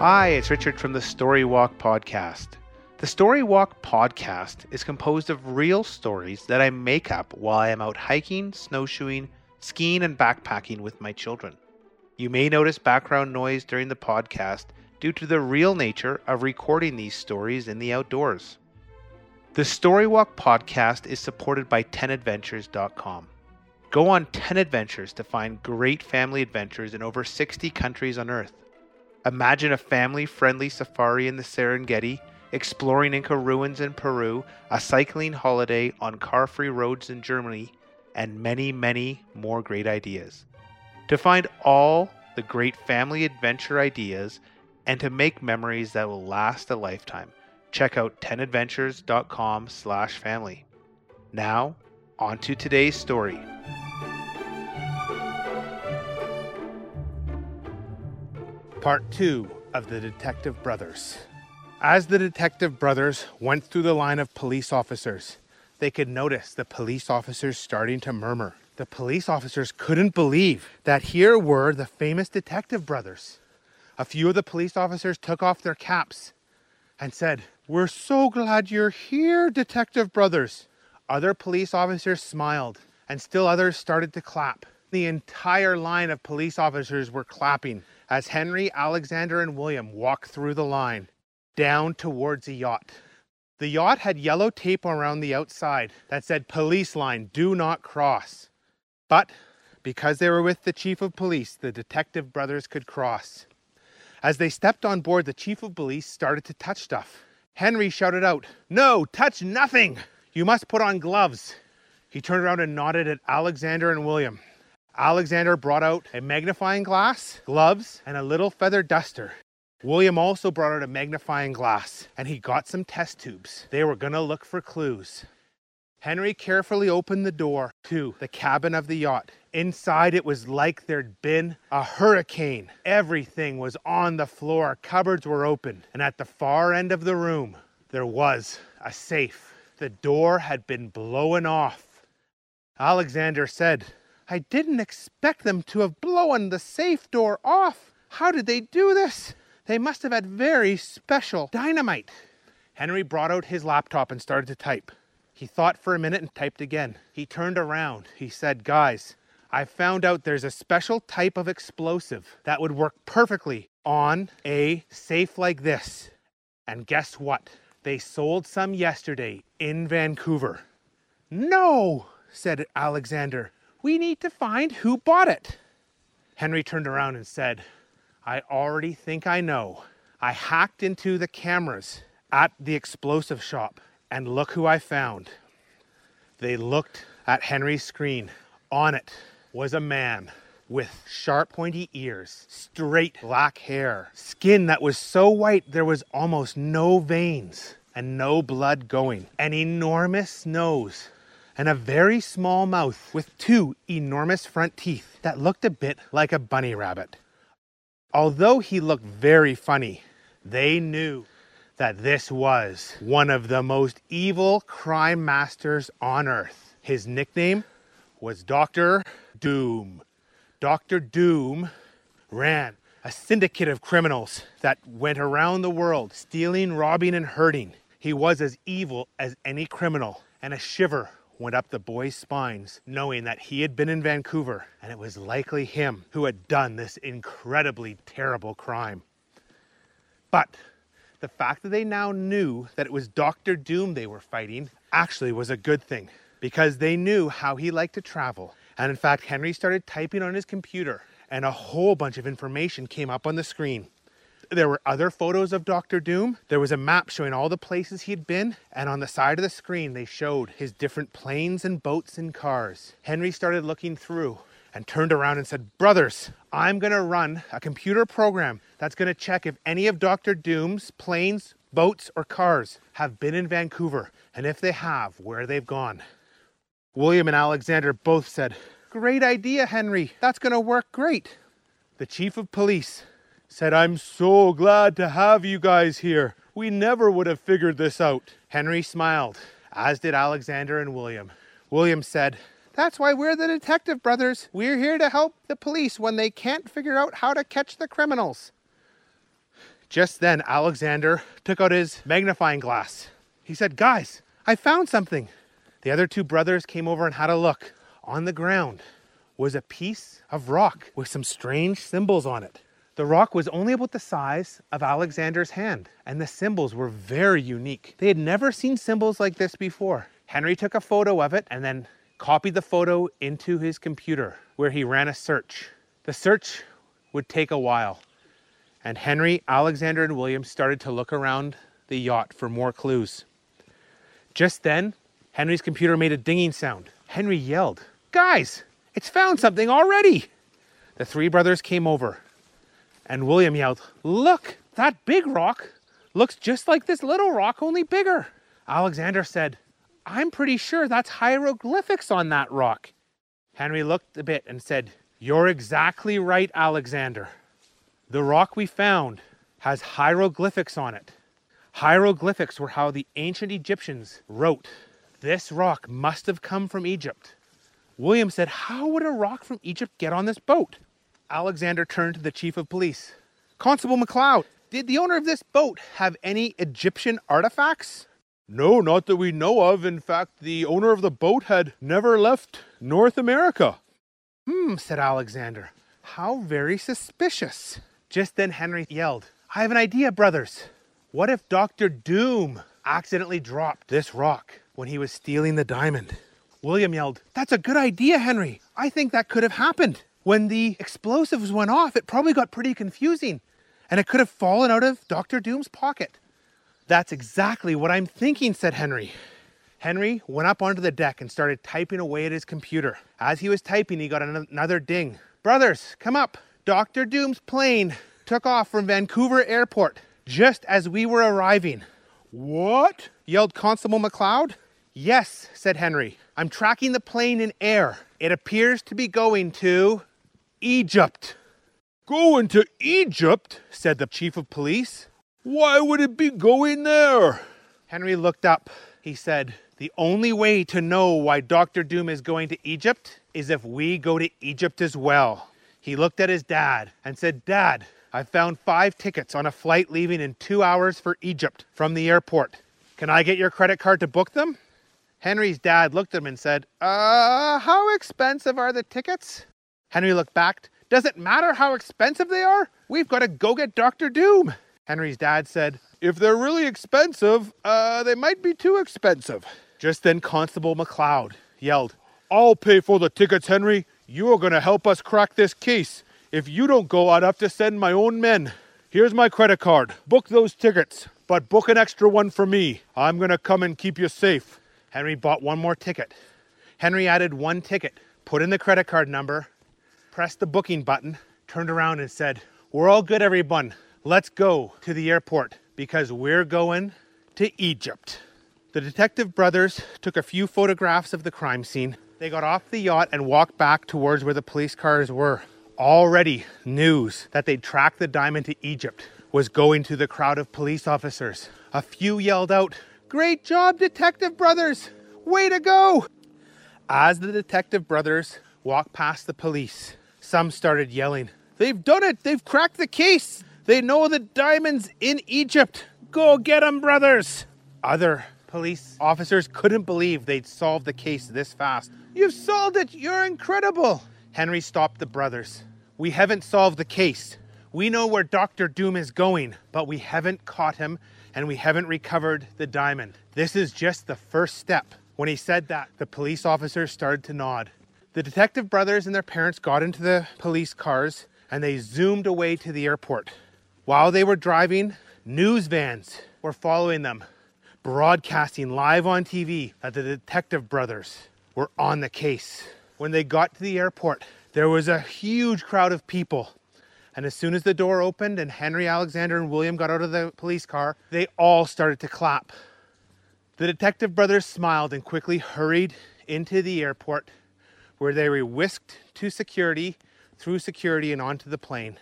Hi, it's Richard from the Story Walk Podcast. The Story Walk Podcast is composed of real stories that I make up while I am out hiking, snowshoeing, skiing, and backpacking with my children. You may notice background noise during the podcast due to the real nature of recording these stories in the outdoors. The Storywalk Podcast is supported by 10adventures.com. Go on 10 adventures to find great family adventures in over 60 countries on Earth. Imagine a family friendly safari in the Serengeti, exploring Inca ruins in Peru, a cycling holiday on car free roads in Germany, and many, many more great ideas. To find all the great family adventure ideas and to make memories that will last a lifetime, check out 10adventures.com slash family. Now, on to today's story. Part 2 of the Detective Brothers. As the Detective Brothers went through the line of police officers, they could notice the police officers starting to murmur. The police officers couldn't believe that here were the famous Detective Brothers. A few of the police officers took off their caps and said, We're so glad you're here, Detective Brothers. Other police officers smiled, and still others started to clap. The entire line of police officers were clapping as Henry, Alexander, and William walked through the line down towards a yacht. The yacht had yellow tape around the outside that said police line, do not cross. But because they were with the chief of police, the detective brothers could cross. As they stepped on board, the chief of police started to touch stuff. Henry shouted out, No, touch nothing! You must put on gloves. He turned around and nodded at Alexander and William. Alexander brought out a magnifying glass, gloves, and a little feather duster. William also brought out a magnifying glass and he got some test tubes. They were to look for clues. Henry carefully opened the door to the cabin of the yacht. Inside, it was like there'd been a hurricane. Everything was on the floor, cupboards were open, and at the far end of the room, there was a safe. The door had been blown off. Alexander said, I didn't expect them to have blown the safe door off. How did they do this? They must have had very special dynamite. Henry brought out his laptop and started to type. He thought for a minute and typed again. He turned around. He said, Guys, I found out there's a special type of explosive that would work perfectly on a safe like this. And guess what? They sold some yesterday in Vancouver. No, said Alexander. We need to find who bought it. Henry turned around and said, I already think I know. I hacked into the cameras at the explosive shop, and look who I found. They looked at Henry's screen. On it was a man with sharp, pointy ears, straight black hair, skin that was so white there was almost no veins and no blood going, an enormous nose and a very small mouth with two enormous front teeth that looked a bit like a bunny rabbit. Although he looked very funny, they knew that this was one of the most evil crime masters on earth. His nickname was Dr. Doom. Dr. Doom ran a syndicate of criminals that went around the world stealing, robbing, and hurting. He was as evil as any criminal, and a shiver went up the boy's spines, knowing that he had been in Vancouver and it was likely him who had done this incredibly terrible crime. But the fact that they now knew that it was Doctor Doom they were fighting actually was a good thing because they knew how he liked to travel. And in fact, Henry started typing on his computer and a whole bunch of information came up on the screen. There were other photos of Doctor Doom. There was a map showing all the places he'd been, and on the side of the screen, they showed his different planes and boats and cars. Henry started looking through and turned around and said, Brothers, I'm to run a computer program that's to check if any of Dr. Doom's planes, boats, or cars have been in Vancouver, and if they have, where they've gone. William and Alexander both said, Great idea, Henry. That's to work great. The chief of police said, I'm so glad to have you guys here. We never would have figured this out. Henry smiled, as did Alexander and William. William said, That's why we're the detective brothers. We're here to help the police when they can't figure out how to catch the criminals. Just then, Alexander took out his magnifying glass. He said, Guys, I found something. The other two brothers came over and had a look. On the ground was a piece of rock with some strange symbols on it. The rock was only about the size of Alexander's hand, and the symbols were very unique. They had never seen symbols like this before. Henry took a photo of it and then copied the photo into his computer where he ran a search. The search would take a while, and Henry, Alexander, and William started to look around the yacht for more clues. Just then, Henry's computer made a dinging sound. Henry yelled, Guys, it's found something already! The three brothers came over, and William yelled, Look, that big rock looks just like this little rock, only bigger. Alexander said, I'm pretty sure that's hieroglyphics on that rock. Henry looked a bit and said, You're exactly right, Alexander. The rock we found has hieroglyphics on it. Hieroglyphics were how the ancient Egyptians wrote. This rock must have come from Egypt. William said, How would a rock from Egypt get on this boat? Alexander turned to the chief of police. Constable McLeod, did the owner of this boat have any Egyptian artifacts? No, not that we know of. In fact, the owner of the boat had never left North America. Hmm, said Alexander. How very suspicious. Just then Henry yelled, I have an idea, brothers. What if Dr. Doom accidentally dropped this rock when he was stealing the diamond? William yelled, That's a good idea, Henry. I think that could have happened. When the explosives went off, it probably got pretty confusing and it could have fallen out of Dr. Doom's pocket. That's exactly what I'm thinking, said Henry. Henry went up onto the deck and started typing away at his computer. As he was typing, he got another ding. Brothers, come up. Dr. Doom's plane took off from Vancouver Airport just as we were arriving. What? yelled Constable McLeod. Yes, said Henry. I'm tracking the plane in air. It appears to be going to Egypt. Going to Egypt? said the chief of police. Why would it be going there? Henry looked up. He said, The only way to know why Dr. Doom is going to Egypt is if we go to Egypt as well. He looked at his dad and said, Dad, I found five tickets on a flight leaving in two hours for Egypt from the airport. Can I get your credit card to book them? Henry's dad looked at him and said, Uh, how expensive are the tickets? Henry looked back. Does it matter how expensive they are? We've got to go get Dr. Doom. Henry's dad said, If they're really expensive, uh, they might be too expensive. Just then, Constable McLeod yelled, I'll pay for the tickets, Henry. You are going to help us crack this case. If you don't go, I'd have to send my own men. Here's my credit card. Book those tickets, but book an extra one for me. I'm going to come and keep you safe. Henry bought one more ticket. Henry added one ticket, put in the credit card number, pressed the booking button, turned around and said, We're all good, everyone let's go to the airport because we're going to Egypt. The detective brothers took a few photographs of the crime scene. They got off the yacht and walked back towards where the police cars were. Already, news that they'd tracked the diamond to Egypt was going to the crowd of police officers. A few yelled out, Great job, detective brothers! Way to go! As the detective brothers walked past the police, some started yelling, They've done it! They've cracked the case! They know the diamonds in Egypt. Go get 'em, brothers. Other police officers couldn't believe they'd solved the case this fast. You've solved it. You're incredible. Henry stopped the brothers. We haven't solved the case. We know where Dr. Doom is going, but we haven't caught him and we haven't recovered the diamond. This is just the first step. When he said that, the police officers started to nod. The detective brothers and their parents got into the police cars and they zoomed away to the airport. While they were driving, news vans were following them, broadcasting live on TV that the detective brothers were on the case. When they got to the airport, there was a huge crowd of people. And as soon as the door opened and Henry Alexander and William got out of the police car, they all started to clap. The detective brothers smiled and quickly hurried into the airport where they were whisked to security, through security, and onto the plane.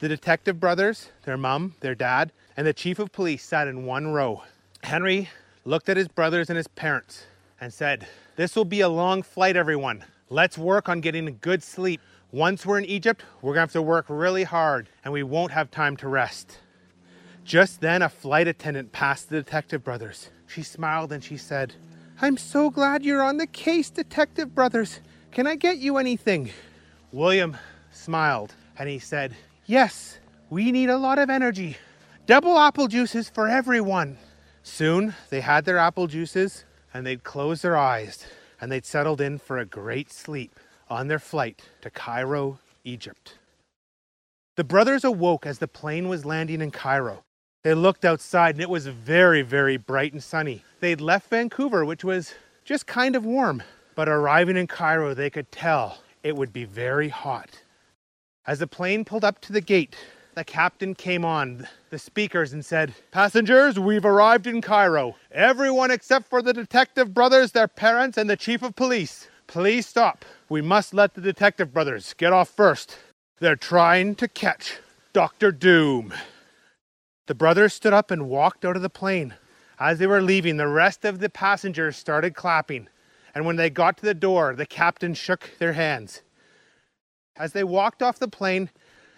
The detective brothers, their mom, their dad, and the chief of police sat in one row. Henry looked at his brothers and his parents. and said, This will be a long flight, everyone. Let's work on getting a good sleep. Once we're in Egypt, we're gonna have to work really hard and we won't have time to rest. Just then, a flight attendant passed the detective brothers. She smiled and she said, I'm so glad you're on the case, Detective Brothers. Can I get you anything? William smiled and he said, Yes, we need a lot of energy. Double apple juices for everyone. Soon they had their apple juices and they'd closed their eyes and they'd settled in for a great sleep on their flight to Cairo, Egypt. The brothers awoke as the plane was landing in Cairo. They looked outside and it was very, very bright and sunny. They'd left Vancouver, which was just kind of warm, but arriving in Cairo, they could tell it would be very hot. As the plane pulled up to the gate, the captain came on the speakers and said, Passengers, we've arrived in Cairo. Everyone except for the detective brothers, their parents, and the chief of police. Please stop. We must let the detective brothers get off first. They're trying to catch Dr. Doom. The brothers stood up and walked out of the plane. As they were leaving, the rest of the passengers started clapping. And when they got to the door, the captain shook their hands. As they walked off the plane,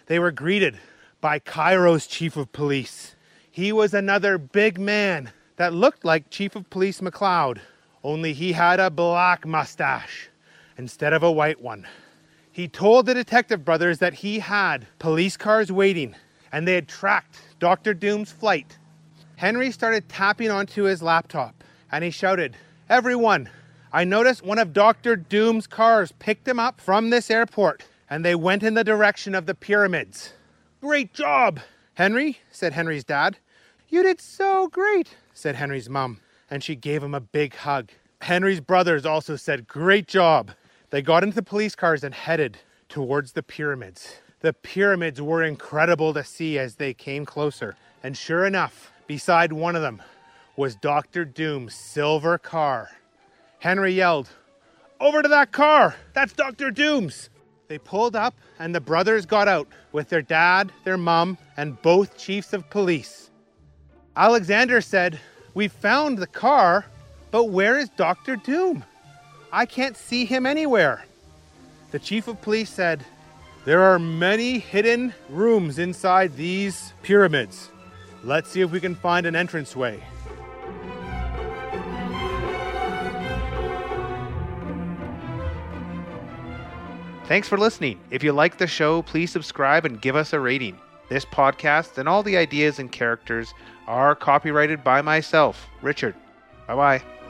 they were greeted by Cairo's chief of police. He was another big man that looked like Chief of Police McLeod, only he had a black mustache instead of a white one. He told the detective brothers that he had police cars waiting and they had tracked Dr. Doom's flight. Henry started tapping onto his laptop and he shouted, Everyone, I noticed one of Dr. Doom's cars picked him up from this airport and they went in the direction of the pyramids. Great job, Henry, said Henry's dad. You did so great, said Henry's mum, and she gave him a big hug. Henry's brothers also said, Great job. They got into the police cars and headed towards the pyramids. The pyramids were incredible to see as they came closer. And sure enough, beside one of them was Dr. Doom's silver car. Henry yelled, Over to that car! That's Dr. Doom's! They pulled up, and the brothers got out with their dad, their mom, and both chiefs of police. Alexander said, We found the car, but where is Dr. Doom? I can't see him anywhere. The chief of police said, There are many hidden rooms inside these pyramids. Let's see if we can find an entranceway. Thanks for listening. If you like the show, please subscribe and give us a rating. This podcast and all the ideas and characters are copyrighted by myself, Richard. Bye bye.